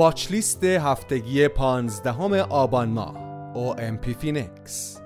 watch list هفتگی 15 آبان ماه OMP Finex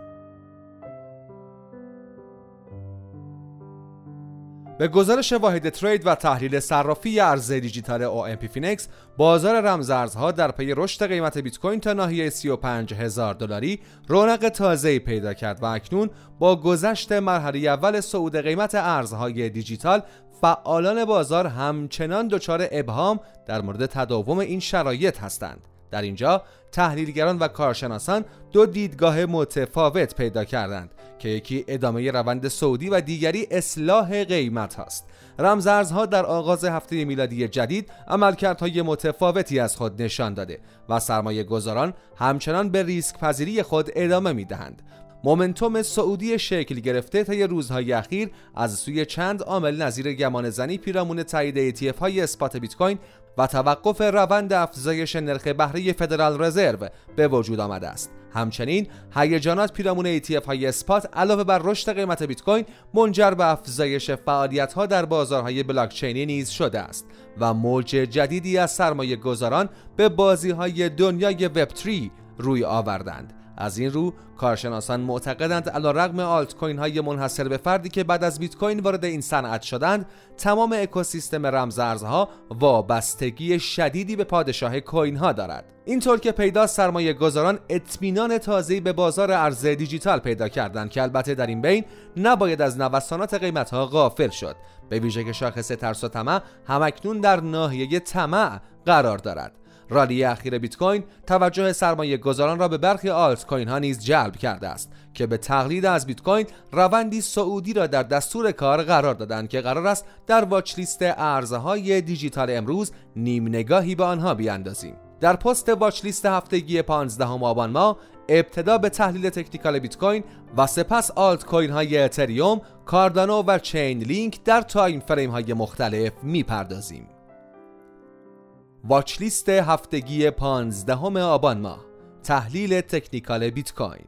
به گزارش واحد trade و تحلیل صرافی ارز دیجیتال OMP Finex بازار رمزارزها در پی رشد قیمت بیت کوین تا ناحیه 35 هزار دلاری رونق تازه‌ای پیدا کرد و اکنون با گذشت مرحله اول صعود قیمت ارزهای دیجیتال فعالان بازار همچنان دچار ابهام در مورد تداوم این شرایط هستند. در اینجا تحلیلگران و کارشناسان دو دیدگاه متفاوت پیدا کردند. که یکی ادامه روند سعودی و دیگری اصلاح قیمت هاست. رمزارزها در آغاز هفته میلادی جدید عملکردهای متفاوتی از خود نشان داده و سرمایه گذاران همچنان به ریسک پذیری خود ادامه می دهند مومنتوم سعودی شکل گرفته طی روزهای اخیر از سوی چند عامل نظیر گمان زنی پیرامون تایید ETF های اسپات بیت کوین و توقف روند افزایش نرخ بهره فدرال رزرو به وجود آمده است. همچنین هیجانات پیرامون ETF های اسپات علاوه بر رشد قیمت بیت کوین منجر به افزایش فعالیت ها در بازارهای بلاکچینی نیز شده است و موج جدیدی از سرمایه گذاران به بازی های دنیای وب 3 روی آوردند از این رو کارشناسان معتقدند علیرغم آلت کوین های منحصر به فردی که بعد از بیت کوین وارد این صنعت شدند تمام اکوسیستم رمزارزها وابستگی شدیدی به پادشاه کوین ها دارد. اینطور که پیدا سرمایه گذاران اطمینان تازه‌ای به بازار ارز دیجیتال پیدا کردند که البته در این بین نباید از نوسانات قیمت ها غافل شد. به ویژه که شاخص ترس و طمع همکنون در ناحیه طمع قرار دارد. رالی اخیر بیت کوین توجه سرمایه گذاران را به برخی آلت کوین ها نیز جلب کرده است که به تقلید از بیت کوین روندی صعودی را در دستور کار قرار دادند که قرار است در watch list ارزهای دیجیتال امروز نیم نگاهی به آنها بیاندازیم در پست watch list هفتگی 15 آبان ماه ابتدا به تحلیل تکنیکال بیت کوین و سپس آلت کوین های اتریوم، کاردانو و چین لینک در time frame های مختلف می‌پردازیم. watch list هفتگی 15 آبان ماه. تحلیل تکنیکال بیت کوین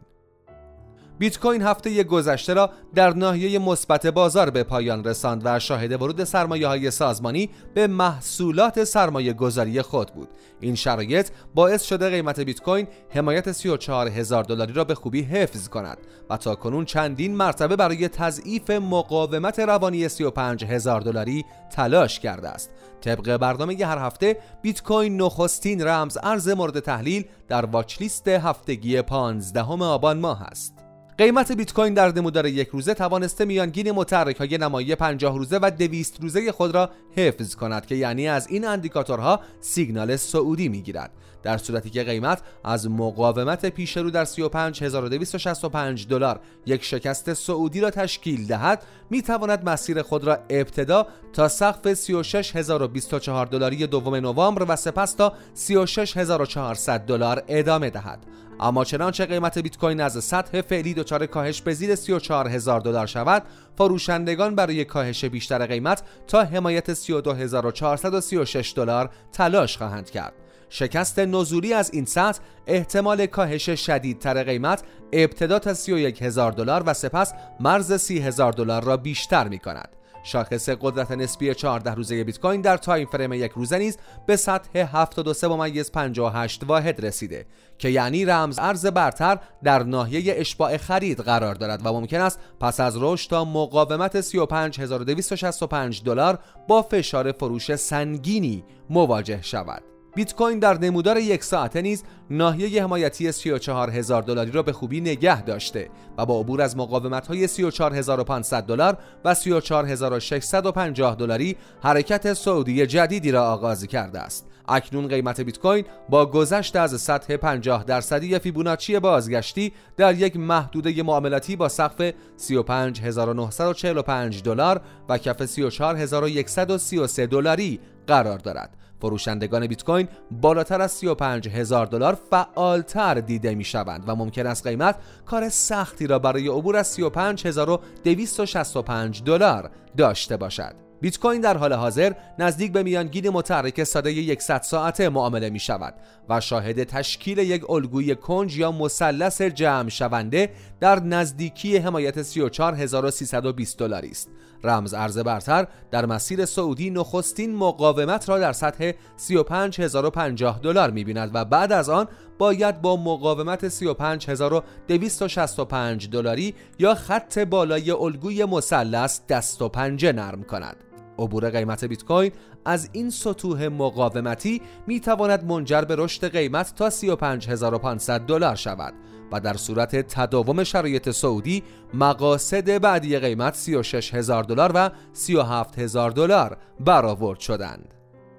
بیت کوین هفته گذشته را در ناحیه مثبت بازار به پایان رساند و شاهد ورود سرمایه های سازمانی به محصولات سرمایه گذاری خود بود. این شرایط باعث شده قیمت بیت کوین حمایت 34 هزار دلاری را به خوبی حفظ کند و تا کنون چندین مرتبه برای تضعیف مقاومت روانی 35 هزار دلاری تلاش کرده است. طبق برنامه هر هفته بیت کوین نخستین رمز ارز مورد تحلیل در واچ لیست هفتگی 15 آبان ماه است. قیمت بیت کوین در نمودار یک روزه توانسته میانگین متحرک های نمایی 50 روزه و 200 روزه خود را حفظ کند که یعنی از این اندیکاتورها سیگنال سعودی می‌گیرد. در صورتی که قیمت از مقاومت پیش رو در 35265 دلار یک شکست سعودی را تشکیل دهد می تواند مسیر خود را ابتدا تا سقف 36024 دلاری دوم نوامبر و سپس تا 36400 دلار ادامه دهد. اما چنانچه قیمت بیت کوین از سطح فعلی دچار کاهش به زیر 34000 دلار شود فروشندگان برای کاهش بیشتر قیمت تا حمایت 32436 دلار تلاش خواهند کرد شکست نزولی از این سطح احتمال کاهش شدیدتر قیمت ابتدا تا 31 هزار دلار و سپس مرز 30 هزار دلار را بیشتر می کند. شاخص قدرت نسبی 14 روزه بیت کوین در time frame یک روزه نیز به سطح 72 ممیز 58 واحد رسیده که یعنی رمز ارز برتر در ناحیه اشباع خرید قرار دارد و ممکن است پس از رشد تا مقاومت 35265 دلار با فشار فروش سنگینی مواجه شود. بیت کوین در نمودار یک ساعته نیز ناحیه حمایتی 34 هزار دلاری را به خوبی نگه داشته و با عبور از مقاومت های 34500 دلار و 34650 دلاری حرکت سعودی جدیدی را آغاز کرده است. اکنون قیمت بیت کوین با گذشت از سطح 50 درصدی فیبوناچی بازگشتی در یک محدوده معاملاتی با سقف 35945 دلار و کف 34133 دلاری قرار دارد. فروشندگان بیت کوین بالاتر از 35 هزار دلار فعالتر دیده می شوند و ممکن است قیمت کار سختی را برای عبور از 35265 دلار داشته باشد. بیت کوین در حال حاضر نزدیک به میانگین متحرک ساده 100 ساعته معامله می شود و شاهد تشکیل یک الگوی کنج یا مثلث جمع شونده در نزدیکی حمایت 34320 دلاری است. رمز ارز برتر در مسیر سعودی نخستین مقاومت را در سطح 35050 دلار می‌بیند و بعد از آن باید با مقاومت 35265 دلاری یا خط بالای الگوی مثلث دست و پنجه نرم کند. عبور قیمت بیت کوین از این سطوح مقاومتی می تواند منجر به رشد قیمت تا 35500 دلار شود و در صورت تداوم شرایط سعودی مقاصد بعدی قیمت 36000 دلار و 37000 دلار برآورد شدند.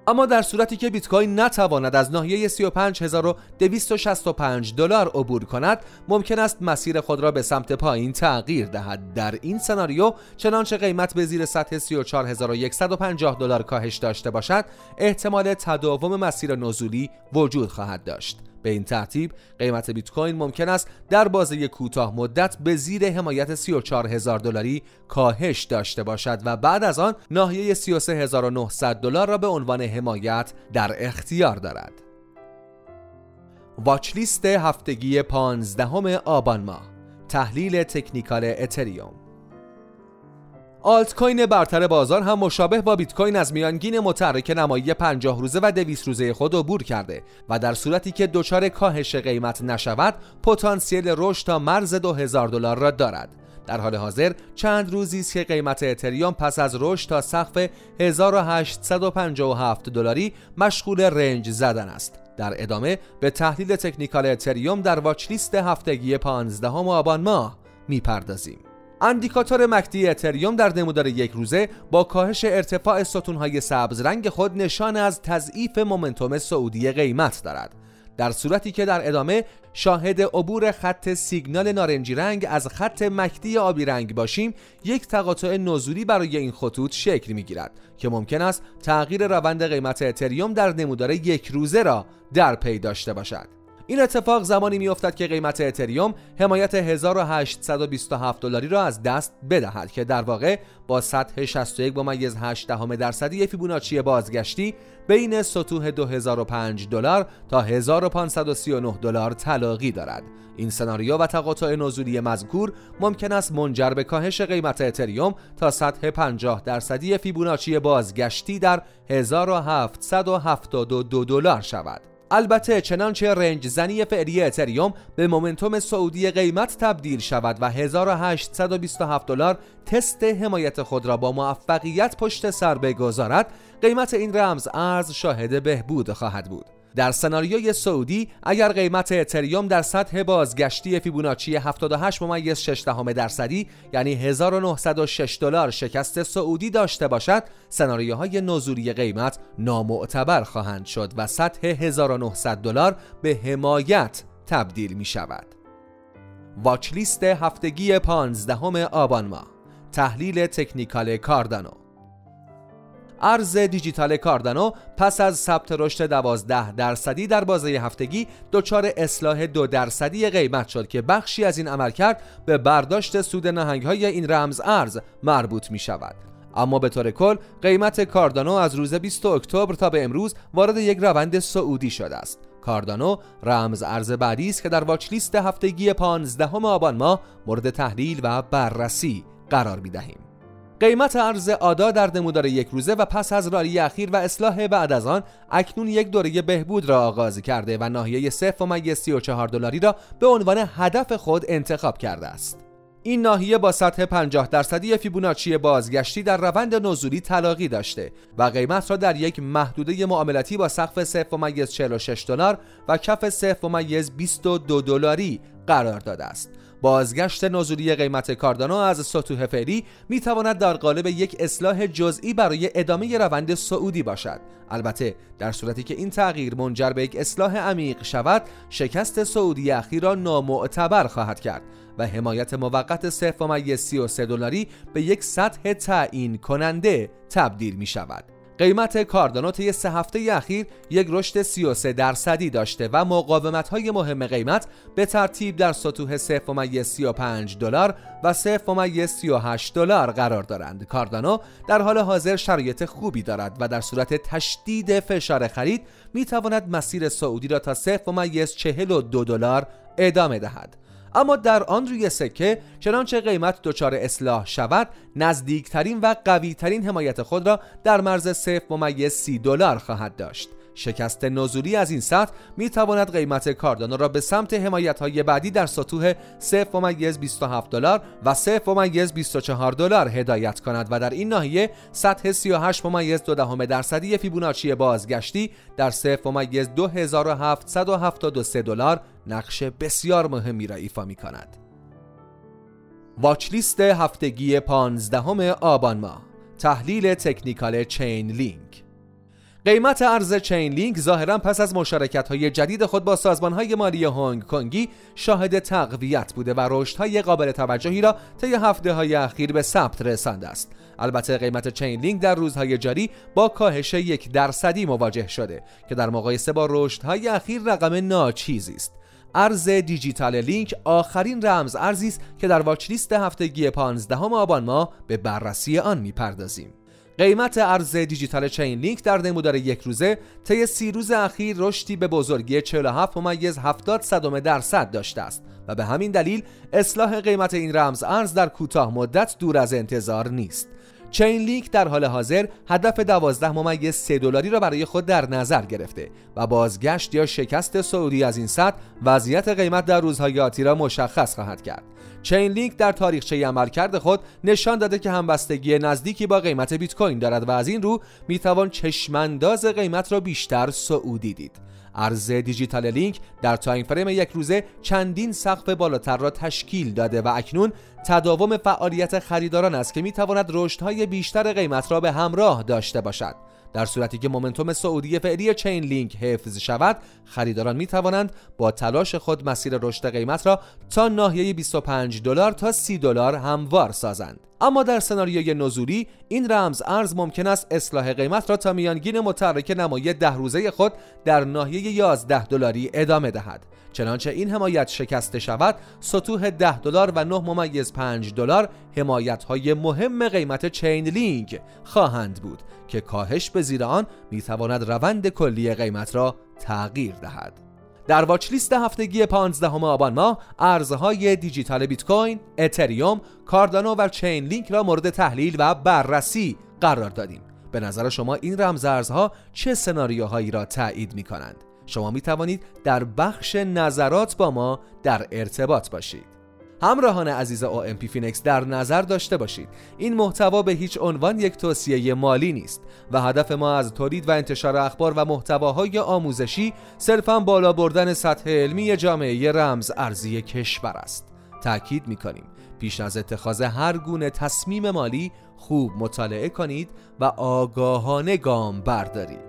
اما در صورتی که بیت کوین نتواند از ناحیه 35265 دلار عبور کند ممکن است مسیر خود را به سمت پایین تغییر دهد. در این سناریو چنانچه قیمت به زیر سطح 34150 دلار کاهش داشته باشد احتمال تداوم مسیر نزولی وجود خواهد داشت. به این ترتیب قیمت بیت کوین ممکن است در بازه کوتاه مدت به زیر حمایت 34000 دلاری کاهش داشته باشد و بعد از آن ناحیه 33900 دلار را به عنوان حمایت در اختیار دارد. واچ لیست هفتگی 15 آبان ماه تحلیل تکنیکال اتریوم آلت کوین برتر بازار هم مشابه با بیت کوین از میانگین متحرک نمایی 50 روزه و 200 روزه خود عبور کرده و در صورتی که دچار کاهش قیمت نشود پتانسیل رشد تا مرز 2000 دلار را دارد. در حال حاضر چند روزی است که قیمت اتریوم پس از رشد تا سقف 1857 دلاری مشغول range زدن است. در ادامه به تحلیل تکنیکال اتریوم در watch list هفتگی 15 آبان ماه می‌پردازیم. اندیکاتور MACD اتریوم در نمودار یک روزه با کاهش ارتفاع ستونهای سبز رنگ خود نشان از تضعیف momentum صعودی قیمت دارد. در صورتی که در ادامه شاهد عبور خط سیگنال نارنجی رنگ از خط MACD آبی رنگ باشیم یک تقاطع نزولی برای این خطوط شکل می گیرد که ممکن است تغییر روند قیمت اتریوم در نمودار یک روزه را در پی داشته باشد. این اتفاق زمانی میافتد که قیمت اتریوم حمایت 1827 دلاری را از دست بدهد که در واقع با سطح 61 ممیز 8 دهم درصدی فیبوناچی بازگشتی بین سطوح 2005 دلار تا 1539 دلار تلاقی دارد. این سناریو و تقاطع نزولی مذکور ممکن است منجر به کاهش قیمت اتریوم تا سطح 50 درصدی فیبوناچی بازگشتی در 1772 دلار شود. البته چنانچه رنج زنی فعلی اتریوم به مومنتوم سعودی قیمت تبدیل شود و 1827 دلار تست حمایت خود را با موفقیت پشت سر بگذارد قیمت این رمز ارز شاهد بهبود خواهد بود. در سناریوی سعودی اگر قیمت اتریوم در سطح بازگشتی فیبوناچی 78 ممیز 6 درصدی یعنی 1906 دلار شکست سعودی داشته باشد سناریوهای نزولی قیمت نامعتبر خواهند شد و سطح 1900 دلار به حمایت تبدیل می شود. واچ لیست هفتگی 15 آبان ماه. تحلیل تکنیکال کاردانو. ارز دیجیتال کاردانو پس از ثبت رشد 12 درصدی در بازه هفتگی دچار اصلاح دو درصدی قیمت شد که بخشی از این عملکرد به برداشت سود نهنگ های این رمز ارز مربوط می شود اما به طور کل قیمت کاردانو از روز 20 اکتبر تا به امروز وارد یک روند سعودی شده است کاردانو رمز ارز بعدی است که در واچ لیست هفتگی 15 آبان ماه مورد تحلیل و بررسی قرار می دهیم. قیمت ارز آدا در نمودار یک روزه و پس از رالی اخیر و اصلاح بعد از آن اکنون یک دوره بهبود را آغاز کرده و ناحیه 0.34 دلاری را به عنوان هدف خود انتخاب کرده است. این ناحیه با سطح 50 درصدی فیبوناچی بازگشتی در روند نزولی تلاقی داشته و قیمت را در یک محدوده معاملاتی با سقف 0.46 دلار و کف 0.22 دلاری قرار داده است. بازگشت نزولی قیمت کاردانو از سطوح فعلی می تواند در قالب یک اصلاح جزئی برای ادامه روند سعودی باشد. البته در صورتی که این تغییر منجر به یک اصلاح عمیق شود شکست سعودی اخیر را نامعتبر خواهد کرد و حمایت موقت 0.33 دلاری به یک سطح تعیین کننده تبدیل می شود قیمت کاردانو طی سه هفته اخیر یک رشد 33 درصدی داشته و مقاومت های مهم قیمت به ترتیب در سطوح 0.35 دلار و 0.38 دلار قرار دارند. کاردانو در حال حاضر شرایط خوبی دارد و در صورت تشدید فشار خرید می تواند مسیر سعودی را تا 0.42 دلار ادامه دهد. اما در آن روی سکه چنانچه قیمت دچار اصلاح شود نزدیکترین و قویترین حمایت خود را در مرز صفر ممیز سی دلار خواهد داشت. شکست نزولی از این سطح می تواند قیمت کاردانو را به سمت حمایت های بعدی در سطوح 0.27 دلار و 0.24 دلار هدایت کند و در این ناحیه سطح 38.2 درصدی فیبوناچی بازگشتی در 0.2773 دلار نقش بسیار مهمی را ایفا می کند. واچلیست هفتگی 15 آبان ماه. تحلیل تکنیکال چین لینک قیمت ارز چین لینک ظاهرا پس از مشارکت های جدید خود با سازمان های مالی هنگ کنگی شاهد تقویت بوده و رشد های قابل توجهی را طی هفته های اخیر به ثبت رسانده است. البته قیمت چین لینک در روزهای جاری با کاهش یک درصدی مواجه شده که در مقایسه با رشد های اخیر رقم ناچیزی است. ارز دیجیتال لینک آخرین رمز ارزی است که در watch list هفتگی 15 آبان ماه به بررسی آن می‌پردازیم. قیمت ارز دیجیتال چین لینک در نمودار یک روزه طی سی روز اخیر رشدی به بزرگی 47 ممیز 70 صدم درصد داشته است و به همین دلیل اصلاح قیمت این رمز ارز در کوتاه مدت دور از انتظار نیست. چین لینک در حال حاضر هدف 12 ممیز 3 دلاری را برای خود در نظر گرفته و بازگشت یا شکست سعودی از این سطح وضعیت قیمت در روزهای آتی را مشخص خواهد کرد. چین لینک در تاریخچه عملکرد خود نشان داده که همبستگی نزدیکی با قیمت بیت کوین دارد و از این رو می‌توان چشمانداز قیمت را بیشتر سعودی دید. ارز دیجیتال لینک در تایم فریم یک روزه چندین سقف بالاتر را تشکیل داده و اکنون تداوم فعالیت خریداران است که می‌تواند رشدهای بیشتر قیمت را به همراه داشته باشد. در صورتی که مومنتوم صعودی فعلی چین لینک حفظ شود خریداران می توانند با تلاش خود مسیر رشد قیمت را تا ناحیه 25 دلار تا 30 دلار هموار سازند. اما در سناریوی نزولی این رمز ارز ممکن است اصلاح قیمت را تا میانگین متحرک نمایی ده روزه خود در ناحیه 11 دلاری ادامه دهد. چنانچه این حمایت شکسته شود سطوح 10 دلار و 9 ممیز 5 دلار حمایت های مهم قیمت چین لینک خواهند بود که کاهش به زیر آن می تواند روند کلی قیمت را تغییر دهد. در واچ لیست هفتگی 15 آبان ماه ارزهای دیجیتال بیت کوین، اتریوم، کاردانو و چین لینک را مورد تحلیل و بررسی قرار دادیم. به نظر شما این رمز ارزها چه سناریوهایی را تایید می کنند؟ شما می توانید در بخش نظرات با ما در ارتباط باشید. همراهان عزیز OMP فینکس در نظر داشته باشید. این محتوا به هیچ عنوان یک توصیه مالی نیست و هدف ما از تولید و انتشار اخبار و محتواهای آموزشی صرفا بالا بردن سطح علمی جامعه رمز ارزی کشور است. تأکید می کنیم پیش از اتخاذ هر گونه تصمیم مالی خوب مطالعه کنید و آگاهانه گام بردارید.